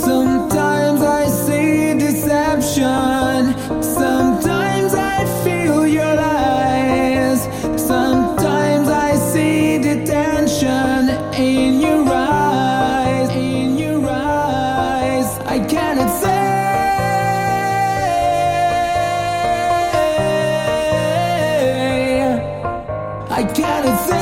Sometimes I see deception. Sometimes I feel your lies. Sometimes I see detention in your eyes. In your eyes, I can't say. I can't say.